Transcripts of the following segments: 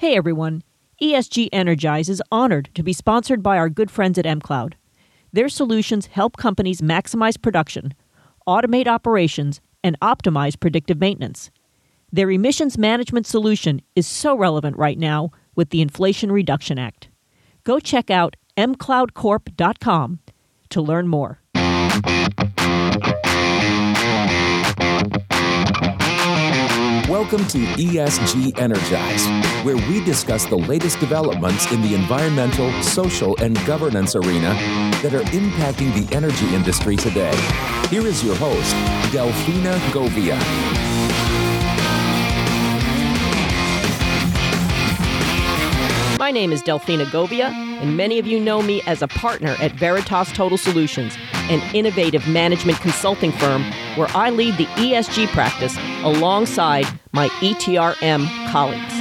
Hey everyone, ESG Energize is honored to be sponsored by our good friends at mCloud. Their solutions help companies maximize production, automate operations, and optimize predictive maintenance. Their emissions management solution is so relevant right now with the Inflation Reduction Act. Go check out mcloudcorp.com to learn more. Welcome to ESG Energize, where we discuss the latest developments in the environmental, social, and governance arena that are impacting the energy industry today. Here is your host, Delfina Govia. My name is Delfina Govia, and many of you know me as a partner at Veritas Total Solutions, an innovative management consulting firm where I lead the ESG practice alongside my ETRM colleagues.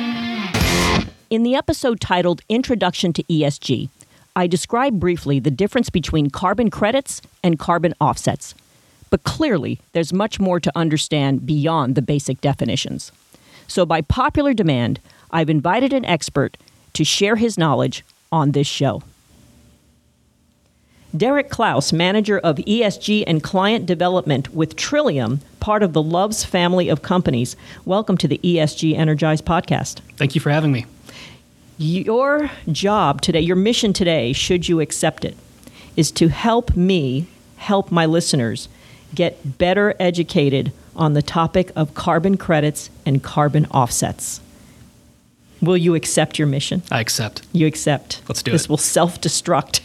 In the episode titled Introduction to ESG, I describe briefly the difference between carbon credits and carbon offsets. But clearly, there's much more to understand beyond the basic definitions. So, by popular demand, I've invited an expert to share his knowledge on this show. Derek Klaus, manager of ESG and client development with Trillium, part of the Love's family of companies. Welcome to the ESG Energized podcast. Thank you for having me. Your job today, your mission today, should you accept it, is to help me help my listeners get better educated on the topic of carbon credits and carbon offsets. Will you accept your mission? I accept. You accept. Let's do this it. This will self destruct.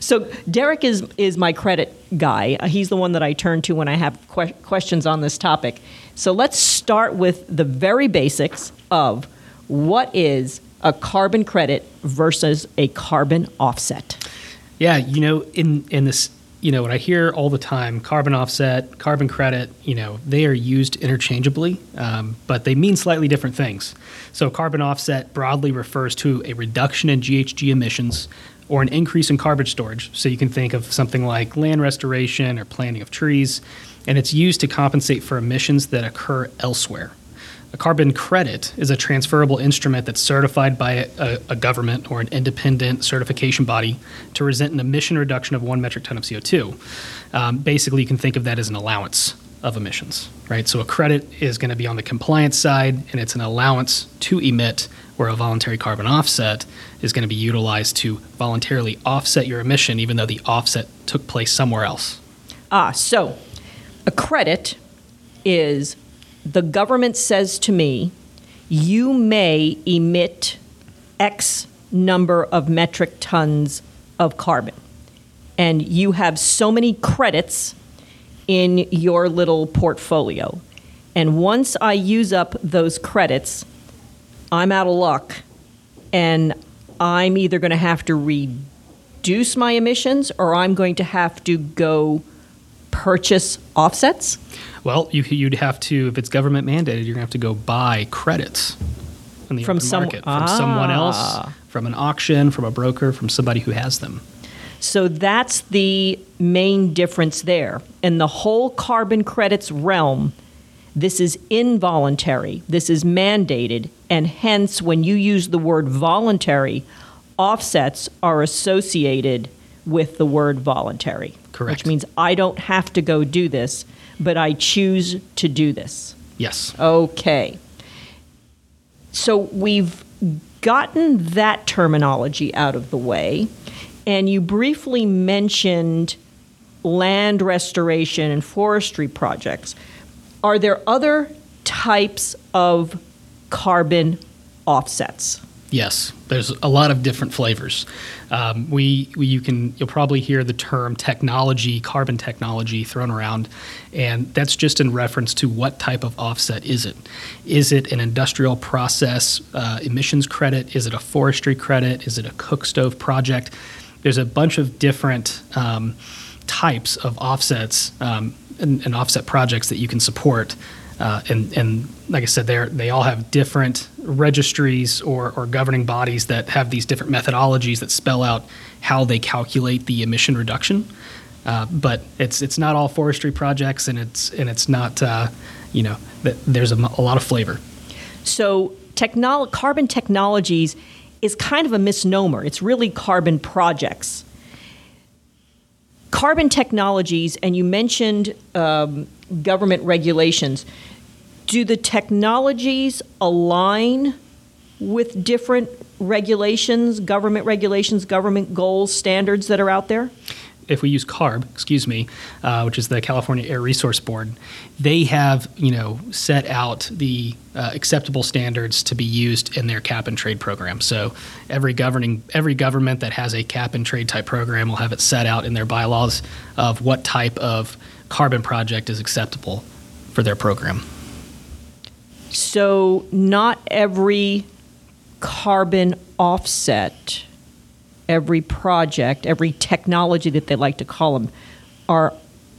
So Derek is is my credit guy. He's the one that I turn to when I have que- questions on this topic. So let's start with the very basics of what is a carbon credit versus a carbon offset. Yeah, you know, in in this you know, what I hear all the time carbon offset, carbon credit, you know, they are used interchangeably, um, but they mean slightly different things. So, carbon offset broadly refers to a reduction in GHG emissions or an increase in carbon storage. So, you can think of something like land restoration or planting of trees, and it's used to compensate for emissions that occur elsewhere. A carbon credit is a transferable instrument that's certified by a, a, government or an independent certification body to result an emission reduction of one metric ton of CO2. Um, basically, you can think of that as an allowance of emissions, right? So a credit is going to be on the compliance side, and it's an allowance to emit, where a voluntary carbon offset is going to be utilized to voluntarily offset your emission, even though the offset took place somewhere else. Ah, so a credit is the government says to me, you may emit X number of metric tons of carbon. And you have so many credits in your little portfolio. And once I use up those credits, I'm out of luck. And I'm either going to have to reduce my emissions or I'm going to have to go purchase offsets. Well, you, would have to, if it's government mandated, you're going to have to go buy credits in the from open some, market from ah. someone else, from an auction, from a broker, from somebody who has them. So that's the main difference there. In the whole carbon credits realm, this is involuntary, this is mandated, and hence, when you use the word voluntary, offsets are associated with the word voluntary. Correct. Which means I don't have to go do this but I choose to do this. Yes. Okay. So we've gotten that terminology out of the way, and you briefly mentioned land restoration and forestry projects. Are there other types of carbon offsets? Yes, there's a lot of different flavors. Um, we, we, you can you'll probably hear the term technology, carbon technology thrown around, and that's just in reference to what type of offset is it? Is it an industrial process uh, emissions credit? Is it a forestry credit? Is it a cook stove project? There's a bunch of different um, types of offsets um, and, and offset projects that you can support. Uh, and, and like I said, they they all have different registries or, or governing bodies that have these different methodologies that spell out how they calculate the emission reduction. Uh, but it's it's not all forestry projects, and it's and it's not uh, you know there's a, a lot of flavor. So, technol- carbon technologies is kind of a misnomer. It's really carbon projects. Carbon technologies, and you mentioned um, government regulations. Do the technologies align with different regulations, government regulations, government goals, standards that are out there? If we use CARB, excuse me, uh, which is the California Air Resource Board, they have you know set out the uh, acceptable standards to be used in their cap and trade program. So every governing every government that has a cap and trade type program will have it set out in their bylaws of what type of carbon project is acceptable for their program. So not every carbon offset every project, every technology that they like to call them, are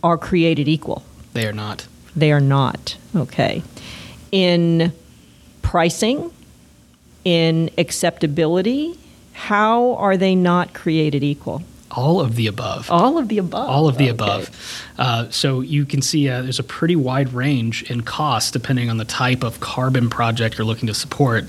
are created equal. They are not. They are not. Okay. In pricing, in acceptability, how are they not created equal? All of the above. All of the above. All of the Okay. above. Uh, so you can see uh, there's a pretty wide range in cost depending on the type of carbon project you're looking to support.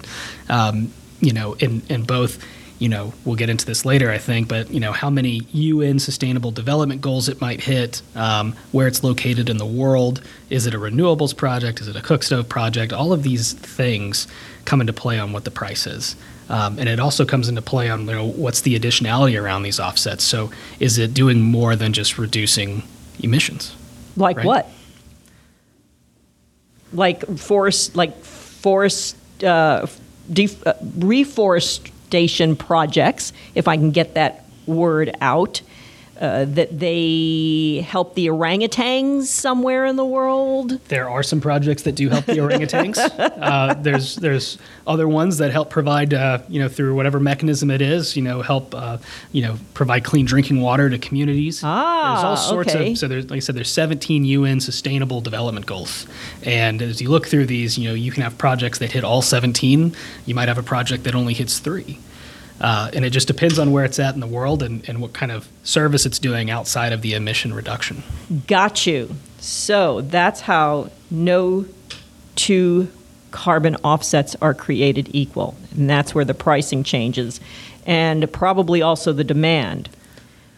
Um, you know, in, in both, you know, we'll get into this later, I think, but, you know, how many UN sustainable development goals it might hit, um, where it's located in the world. Is it a renewables project? Is it a cook stove project? All of these things come into play on what the price is. Um, and it also comes into play on you know what's the additionality around these offsets. So is it doing more than just reducing emissions? Like Right. what? Like forest, like forest, uh, def- uh, reforestation projects, if I can get that word out. Uh, that they help the orangutans somewhere in the world. There are some projects that do help the orangutans. uh, there's there's other ones that help provide uh, you know through whatever mechanism it is you know help uh, you know provide clean drinking water to communities. Ah, there's all sorts okay. of so there's like I said there's 17 UN Sustainable Development Goals, and as you look through these, you know you can have projects that hit all 17. You might have a project that only hits three. Uh, and it just depends on where it's at in the world and, and what kind of service it's doing outside of the emission reduction. Got you. So that's how no two carbon offsets are created equal. And that's where the pricing changes. And probably also the demand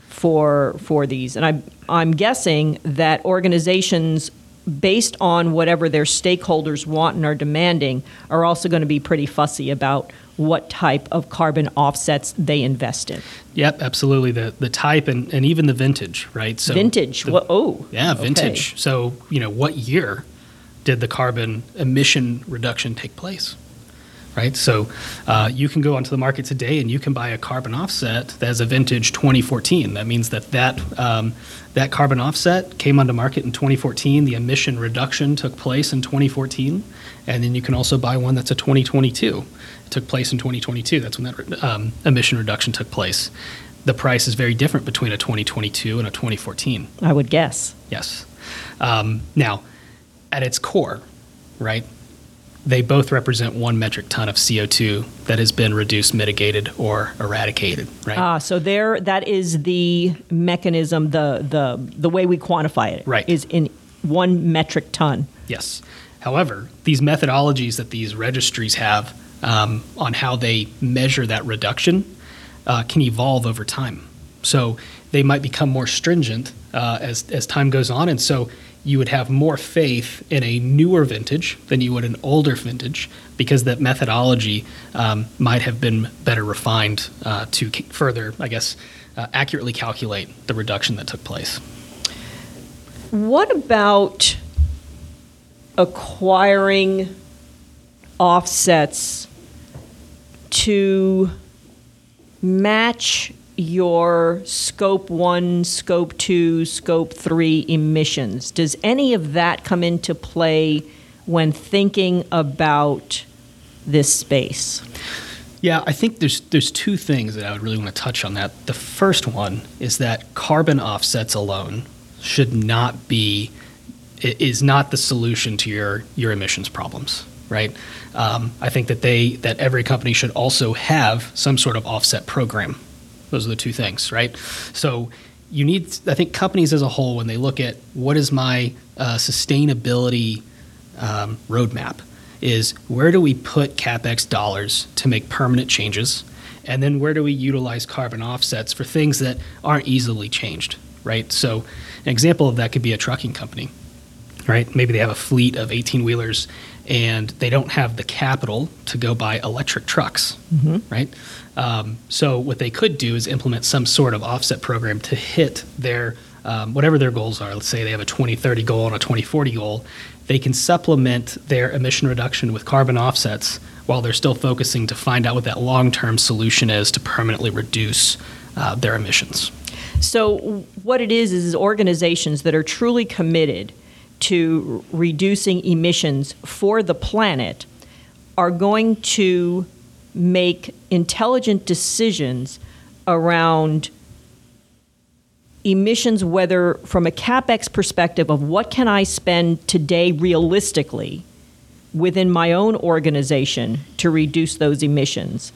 for for these. And I'm I'm guessing that organizations based on whatever their stakeholders want and are demanding are also going to be pretty fussy about what type of carbon offsets they invest in. Yep, absolutely. The the type and, and even the vintage, right? So vintage. the- what, oh. yeah, okay. vintage. So you know, what year did the carbon emission reduction take place? Right. So uh, you can go onto the market today and you can buy a carbon offset that has a vintage 2014. That means that that um, that carbon offset came onto market in 2014. The emission reduction took place in 2014, and then you can also buy one that's a 2022. It took place in 2022. That's when that um, emission reduction took place. The price is very different between a 2022 and a 2014. I would guess. Yes. Um, now, at its core, right, they both represent one metric ton of CO2 that has been reduced, mitigated, or eradicated, right? Ah, so there, that is the mechanism, the the the way we quantify it Right. is in one metric ton. Yes. However, these methodologies that these registries have um, on how they measure that reduction uh, can evolve over time. So they might become more stringent uh, as, as time goes on. And so you would have more faith in a newer vintage than you would an older vintage because that methodology um, might have been better refined uh, to further, I guess, uh, accurately calculate the reduction that took place. What about acquiring offsets to match your scope 1, scope 2, scope 3 emissions? Does any of that come into play when thinking about this space? Yeah, I think there's there's two things that I would really want to touch on that. The first one is that carbon offsets alone should not be is not the solution to your your emissions problems, right? Um, I think that they that every company should also have some sort of offset program. Those are the two things, right? So you need I think companies as a whole when they look at what is my uh, sustainability um, roadmap is where do we put capex dollars to make permanent changes, and then where do we utilize carbon offsets for things that aren't easily changed, right? So, an example of that could be a trucking company, right? Maybe they have a fleet of 18 wheelers and they don't have the capital to go buy electric trucks, right? Um, so what they could do is implement some sort of offset program to hit their um, whatever their goals are. Let's say they have a 2030 goal and a 2040 goal. They can supplement their emission reduction with carbon offsets while they're still focusing to find out what that long-term solution is to permanently reduce uh, their emissions. So, what it is is organizations that are truly committed to reducing emissions for the planet are going to make intelligent decisions around emissions, whether from a capex perspective of what can I spend today realistically within my own organization to reduce those emissions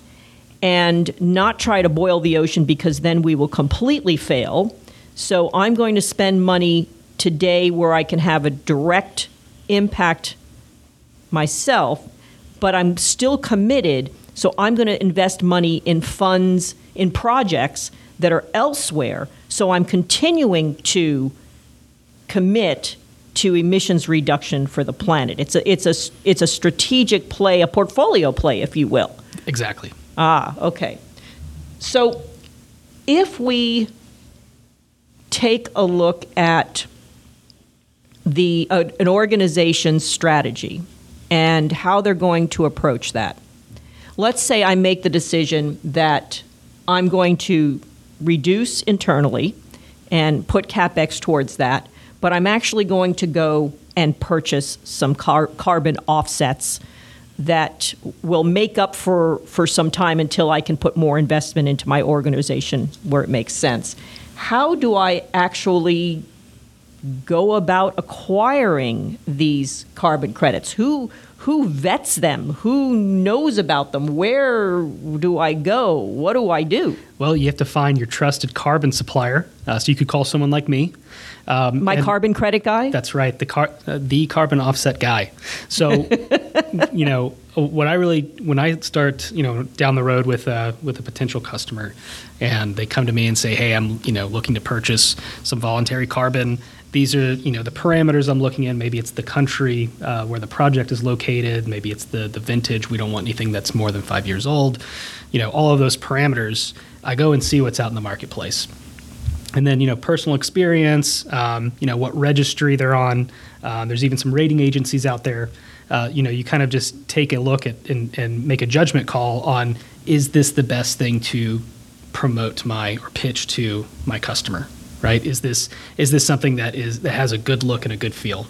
and not try to boil the ocean because then we will completely fail. So I'm going to spend money today where I can have a direct impact myself, but I'm still committed. So I'm going to invest money in funds, in projects that are elsewhere. So I'm continuing to commit to emissions reduction for the planet. It's a, it's a, it's a strategic play, a portfolio play, if you will. Exactly. Ah, okay. So if we take a look at the uh, an organization's strategy and how they're going to approach that. Let's say I make the decision that I'm going to reduce internally and put capex towards that, but I'm actually going to go and purchase some car- carbon offsets that will make up for, for some time until I can put more investment into my organization where it makes sense. How do I actually go about acquiring these carbon credits? Who who vets them? Who knows about them? Where do I go? What do I do? Well, you have to find your trusted carbon supplier. Uh, so you could call someone like me. Um, My carbon credit guy. That's right, the car, uh, the carbon offset guy. So, you know, what I really when I start, you know, down the road with uh, with a potential customer, and they come to me and say, "Hey, I'm you know looking to purchase some voluntary carbon." These are you know the parameters I'm looking in. Maybe it's the country uh, where the project is located. Maybe it's the the vintage. We don't want anything that's more than five years old. You know, all of those parameters. I go and see what's out in the marketplace and then you know personal experience um, you know what registry they're on uh, there's even some rating agencies out there uh, you know you kind of just take a look at and, and make a judgment call on is this the best thing to promote my or pitch to my customer right? Is this is this something that is that has a good look and a good feel?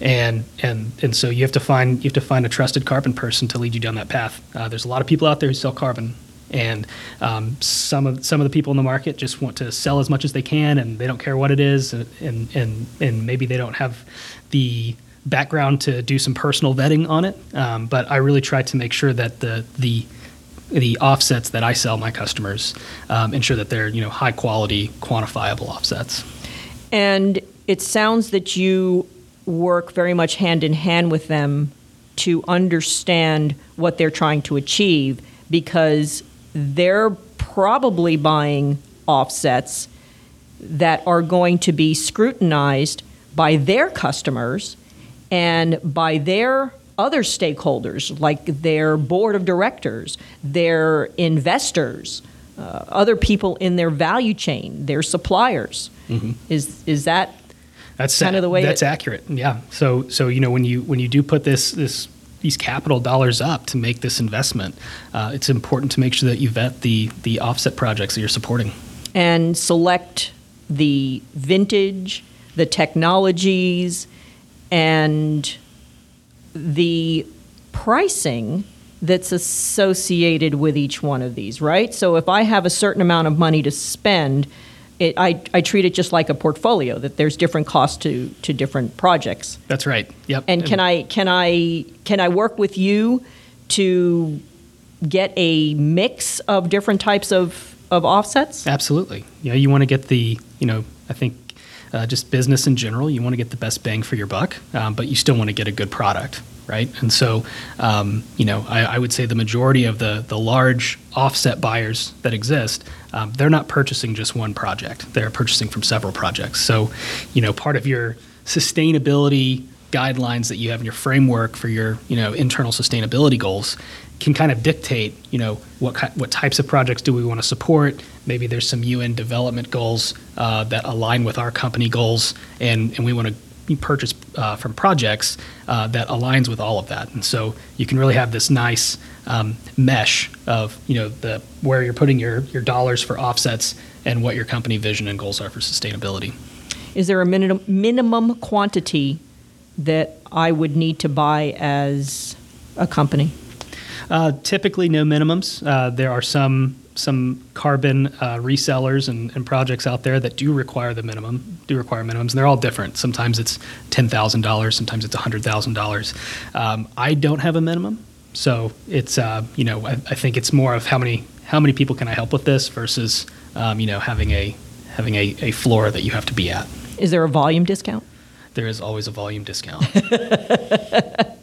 And and and so you have to find you have to find a trusted carbon person to lead you down that path. Uh, there's a lot of people out there who sell carbon and um, some of some of the people in the market just want to sell as much as they can, and they don't care what it is, and and and, and maybe they don't have the background to do some personal vetting on it. Um, but I really try to make sure that the the the offsets that I sell my customers um, ensure that they're you know high quality, quantifiable offsets. And it sounds that you work very much hand in hand with them to understand what they're trying to achieve because they're probably buying offsets that are going to be scrutinized by their customers and by their other stakeholders, like their board of directors, their investors, uh, other people in their value chain, their suppliers. Mm-hmm. Is is that that's kind of the way? That's it, accurate. Yeah. So so you know when you when you do put this this these capital dollars up to make this investment, uh, it's important to make sure that you vet the the offset projects that you're supporting and select the vintage, the technologies, and the pricing that's associated with each one of these, right? So if I have a certain amount of money to spend, it, I, I treat it just like a portfolio that there's different costs to, to different projects. That's right. Yep. And can I can I can I work with you to get a mix of different types of, of offsets? Absolutely. Yeah, you want to get the you know I think uh, just business in general. You want to get the best bang for your buck, um, but you still want to get a good product. right? And so, um, you know, I, I, would say the majority of the the large offset buyers that exist, um, they're not purchasing just one project; they're purchasing from several projects. So, you know, part of your sustainability guidelines that you have in your framework for your you know internal sustainability goals can kind of dictate, you know, what what types of projects do we want to support. Maybe there's some UN development goals uh, that align with our company goals, and and we want to purchase uh, from projects uh, that aligns with all of that. And so you can really have this nice um, mesh of you know the where you're putting your your dollars for offsets and what your company vision and goals are for sustainability. Is there a minimum minimum quantity that I would need to buy as a company? Uh, typically, no minimums. Uh, there are some some carbon uh, resellers and, and, projects out there that do require the minimum, do require minimums, and they're all different. Sometimes it's ten thousand dollars, sometimes it's hundred thousand um, dollars. I don't have a minimum, so it's uh, you know I, I, think it's more of how many how many people can I help with this versus um, you know having a having a, a floor that you have to be at. Is there a volume discount? There is always a volume discount.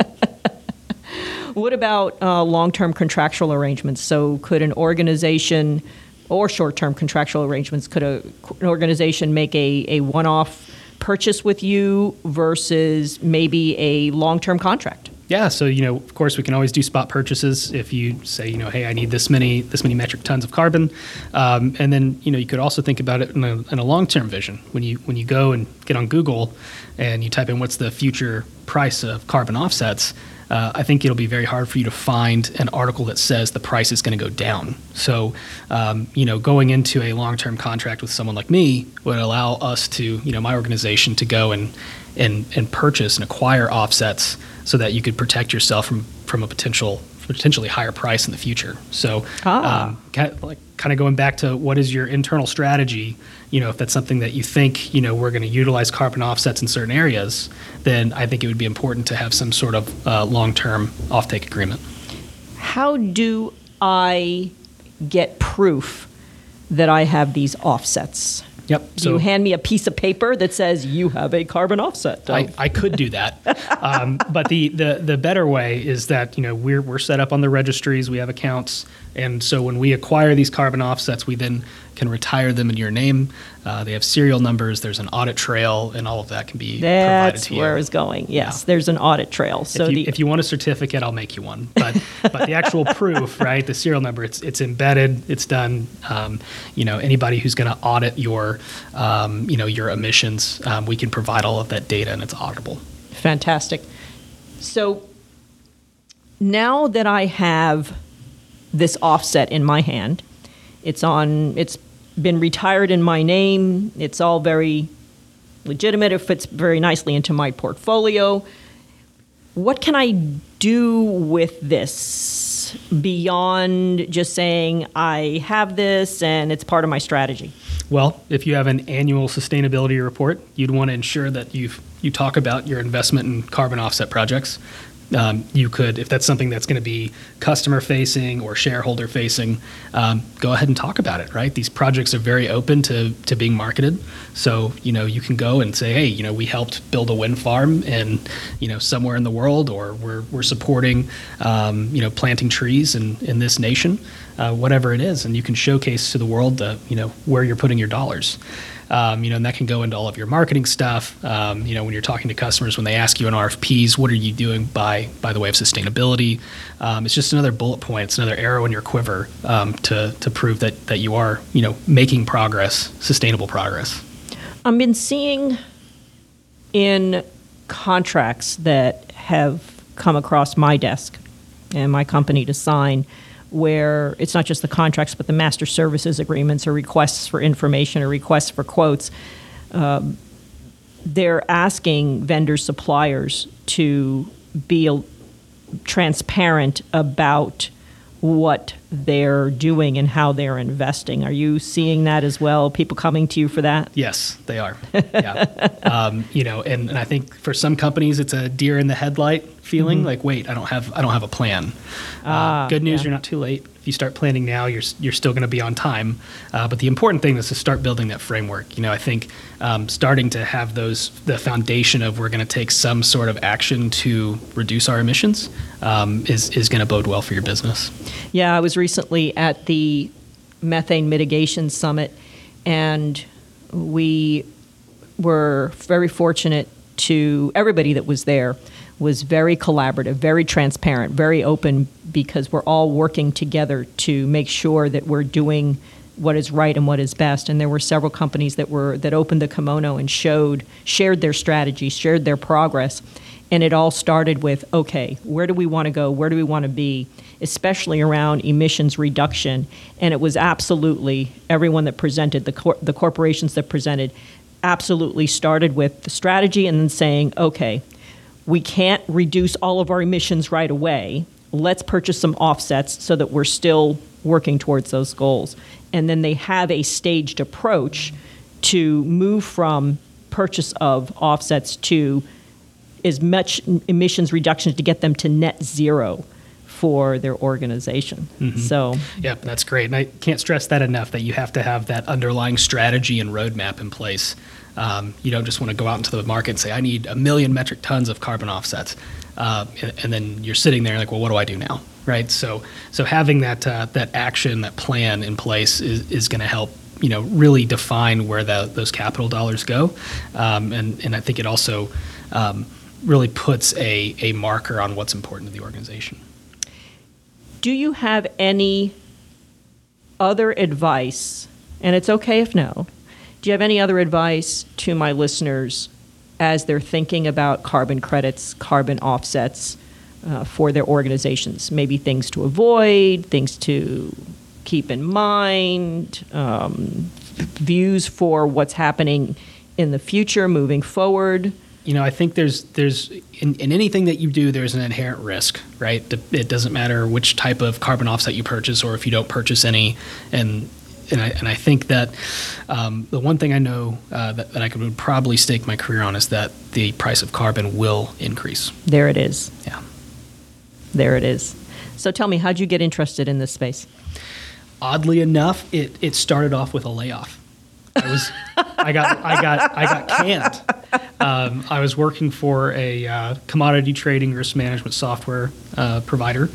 What about uh, long term contractual arrangements? So, could an organization or short term contractual arrangements, could a, an organization make a, a one off purchase with you versus maybe a long term contract? Yeah, so you know, of course, we can always do spot purchases if you say, you know, hey, I need this many this many metric tons of carbon, um, and then you know, you could also think about it in a, a long term vision. When you when you go and get on Google, and you type in what's the future price of carbon offsets, uh, I think it'll be very hard for you to find an article that says the price is going to go down. So, um, you know, going into a long-term contract with someone like me would allow us to, you know, my organization to go and and and purchase and acquire offsets so that you could protect yourself from from a potential potentially higher price in the future. So, ah. um, kind of, like kind of going back to what is your internal strategy? You know, if that's something that you think you know we're going to utilize carbon offsets in certain areas, then I think it would be important to have some sort of uh, long-term offtake agreement. How do I get proof that I have these offsets? Yep. So you hand me a piece of paper that says you have a carbon offset. I, I could do that, um, but the, the the better way is that you know we're we're set up on the registries. We have accounts, and so when we acquire these carbon offsets, we then can retire them in your name. Uh, they have serial numbers. There's an audit trail, and all of that can be That's provided to you. That's where I was going. Yes, yeah. there's an audit trail. So if you, the, if you, want a certificate, I'll make you one. But but the actual proof, right? The serial number, it's it's embedded. It's done. Um, you know, anybody who's going to audit your um, you know your emissions, um, we can provide all of that data, and it's auditable. Fantastic. So now that I have this offset in my hand, it's on. It's been retired in my name. It's all very legitimate. It fits very nicely into my portfolio. What can I do with this beyond just saying I have this and it's part of my strategy? Well, if you have an annual sustainability report, you'd want to ensure that you you talk about your investment in carbon offset projects um, you could, if that's something that's going to be customer facing or shareholder facing, um, go ahead and talk about it. Right? These projects are very open to to being marketed, so you know you can go and say, hey, you know, we helped build a wind farm in you know somewhere in the world, or we're we're supporting um, you know planting trees in in this nation, uh, whatever it is, and you can showcase to the world the you know where you're putting your dollars. Um, you know, and that can go into all of your marketing stuff. Um, you know, when you're talking to customers, when they ask you in RFPs, what are you doing by by the way of sustainability? Um, it's just another bullet point. It's another arrow in your quiver um, to to prove that that you are you know making progress, sustainable progress. I've been seeing in contracts that have come across my desk and my company to sign where it's not just the contracts, but the master services agreements or requests for information or requests for quotes. Um, they're asking vendor suppliers to be transparent about what they're doing and how they're investing. Are you seeing that as well? People coming to you for that? Yes, they are. Yeah. um, you know, and, and I think for some companies it's a deer in the headlight feeling. Mm-hmm. Like, wait, I don't have I don't have a plan. Uh, good news, yeah. you're not too late. If you start planning now, you're you're still going to be on time. Uh, but the important thing is to start building that framework. You know, I think um, starting to have those the foundation of we're going to take some sort of action to reduce our emissions um, is is going to bode well for your business. Yeah, I was recently at the methane mitigation summit, and we were very fortunate to everybody that was there was very collaborative, very transparent, very open because we're all working together to make sure that we're doing what is right and what is best. And there were several companies that were that opened the kimono and showed shared their strategy, shared their progress. And it all started with okay, where do we want to go? Where do we want to be? Especially around emissions reduction. And it was absolutely everyone that presented, the, cor- the corporations that presented, absolutely started with the strategy and then saying, okay, we can't reduce all of our emissions right away. Let's purchase some offsets so that we're still working towards those goals. And then they have a staged approach to move from purchase of offsets to as much emissions reductions to get them to net zero for their organization. Mm-hmm. So, yeah, that's great. And I can't stress that enough that you have to have that underlying strategy and roadmap in place um, you don't just want to go out into the market and say, I need a million metric tons of carbon offsets. Uh, and, and, then you're sitting there like, well, what do I do now? Right. So, so having that, uh, that action, that plan in place is, is going to help you know really define where the, those capital dollars go, um, and and I think it also um, really puts a a marker on what's important to the organization. Do you have any other advice? And it's okay if no do you have any other advice to my listeners as they're thinking about carbon credits, carbon offsets uh, for their organizations? Maybe things to avoid, things to keep in mind, um, views for what's happening in the future, moving forward you know, I think there's there's in, in, anything that you do, there's an inherent risk, right? It doesn't matter which type of carbon offset you purchase or if you don't purchase any, and and I, and I think that um, the one thing I know uh, that, that I could probably stake my career on is that the price of carbon will increase. There it is. Yeah. There it is. So tell me, how'd you get interested in this space? Oddly enough, it, it started off with a layoff. I was, I got, I got, I got canned. Um, I was working for a uh, commodity trading risk management software uh, provider,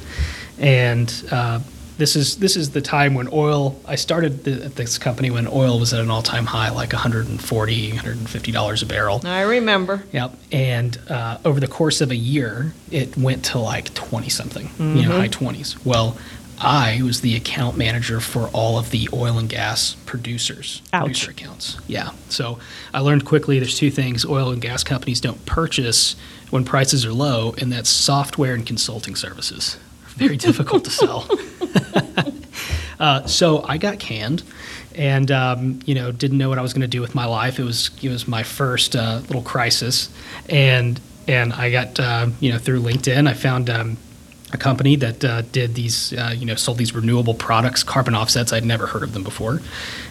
and uh, this is this is the time when oil. I started the, at this company when oil was at an all time high, like 140 150 dollars a barrel. I remember. Yep. And uh, over the course of a year, it went to like 20 something, mm-hmm. you know, mm-hmm. high 20s. Well. I was the account manager for all of the oil and gas producers, Ouch. producer accounts. Yeah. So I learned quickly there's two things oil and gas companies don't purchase when prices are low, and that's software and consulting services very difficult to sell. uh, so I got canned, and um, you know didn't know what I was going to do with my life. It was it was my first uh, little crisis, and and I got uh, you know through LinkedIn I found. Um, a company that uh, did these, uh, you know, sold these renewable products, carbon offsets. I'd never heard of them before,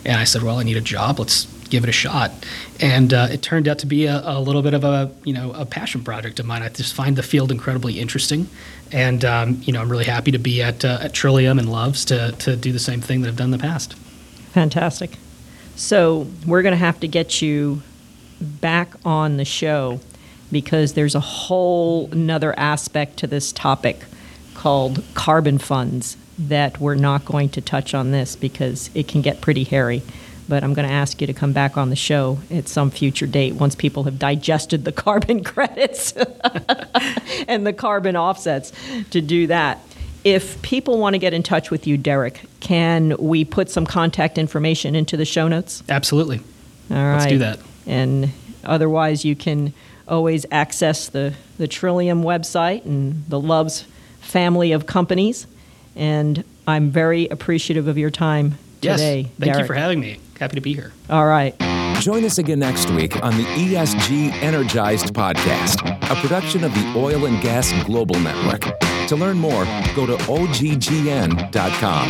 and I said, "Well, I need a job. Let's give it a shot. And uh, it turned out to be a, a, little bit of a you know a passion project of mine. I just find the field incredibly interesting, and um, you know I'm really happy to be at uh, at Trillium and Love's to to do the same thing that I've done in the past. Fantastic. So we're going to have to get you back on the show because there's a whole another aspect to this topic called carbon funds that we're not going to touch on this because it can get pretty hairy but I'm going to ask you to come back on the show at some future date once people have digested the carbon credits and the carbon offsets to do that. If people want to get in touch with you, Derek, can we put some contact information into the show notes? Absolutely. All right. Let's do that. And otherwise, you can always access the, the Trillium website and the Love's family of companies. And I'm very appreciative of your time today. Yes. Thank Derek. you for having me. Happy to be here. All right. Join us again next week on the ESG Energized podcast, a production of the Oil and Gas Global Network. To learn more, go to oggn.com.